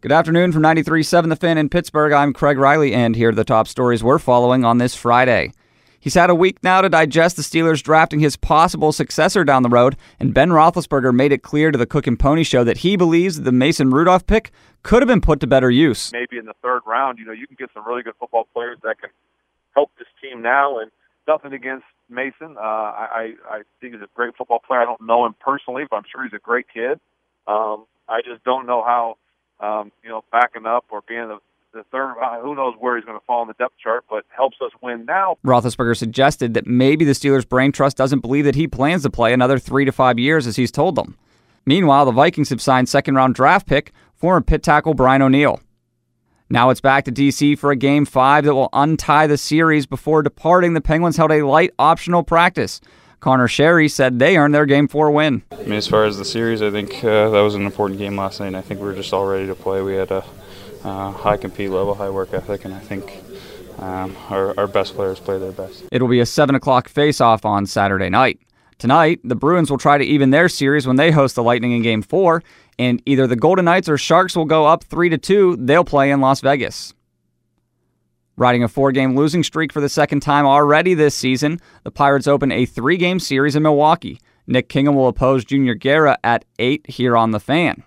Good afternoon from 93.7 The Fan in Pittsburgh. I'm Craig Riley, and here are the top stories we're following on this Friday. He's had a week now to digest the Steelers drafting his possible successor down the road, and Ben Roethlisberger made it clear to the Cook and Poni Show that he believes the Mason Rudolph pick could have been put to better use. Maybe in the third round, you know, you can get some really good football players that can help this team now. And nothing against Mason. Uh, I, I think he's a great football player. I don't know him personally, but I'm sure he's a great kid. Um, I just don't know how um, you know, backing up or being the, the third. Uh, who knows where he's going to fall in the depth chart, but helps us win now. Roethlisberger suggested that maybe the Steelers' brain trust doesn't believe that he plans to play another three to five years as he's told them. Meanwhile, the Vikings have signed second round draft pick former Pitt tackle Brian O'Neill. Now it's back to DC for a game five that will untie the series before departing. The Penguins held a light optional practice. Conor Sheary said they earned their game four win. I mean, as far as the series, I think uh, that was an important game last night. I think we were just all ready to play. We had a uh, high compete level, high work ethic, and I think um, our, our best players played their best. It'll be a 7 o'clock face-off on Saturday night. Tonight, the Bruins will try to even their series when they host the Lightning in Game 4, and either the Golden Knights or Sharks will go up 3 to 2. They'll play in Las Vegas. Riding a four game losing streak for the second time already this season, the Pirates open a three game series in Milwaukee. Nick Kingham will oppose Junior Guerra at 8 here on the fan.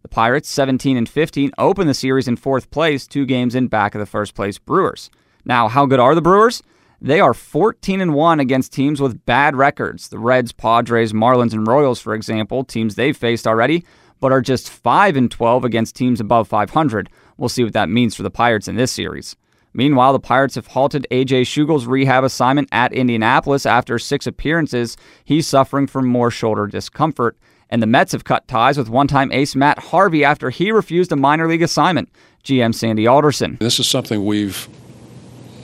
The Pirates, 17 and 15, open the series in fourth place, two games in back of the first place Brewers. Now, how good are the Brewers? They are 14 and 1 against teams with bad records. The Reds, Padres, Marlins, and Royals, for example, teams they've faced already, but are just 5 and 12 against teams above 500. We'll see what that means for the Pirates in this series. Meanwhile, the Pirates have halted A.J. Schugel's rehab assignment at Indianapolis after six appearances. He's suffering from more shoulder discomfort. And the Mets have cut ties with one time ace Matt Harvey after he refused a minor league assignment. GM Sandy Alderson. This is something we've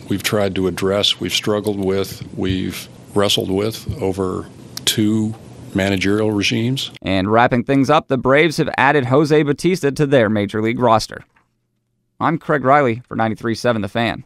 we've tried to address, we've struggled with, we've wrestled with over two managerial regimes. And wrapping things up, the Braves have added Jose Bautista to their major league roster. I'm Craig Riley for 93.7 The Fan.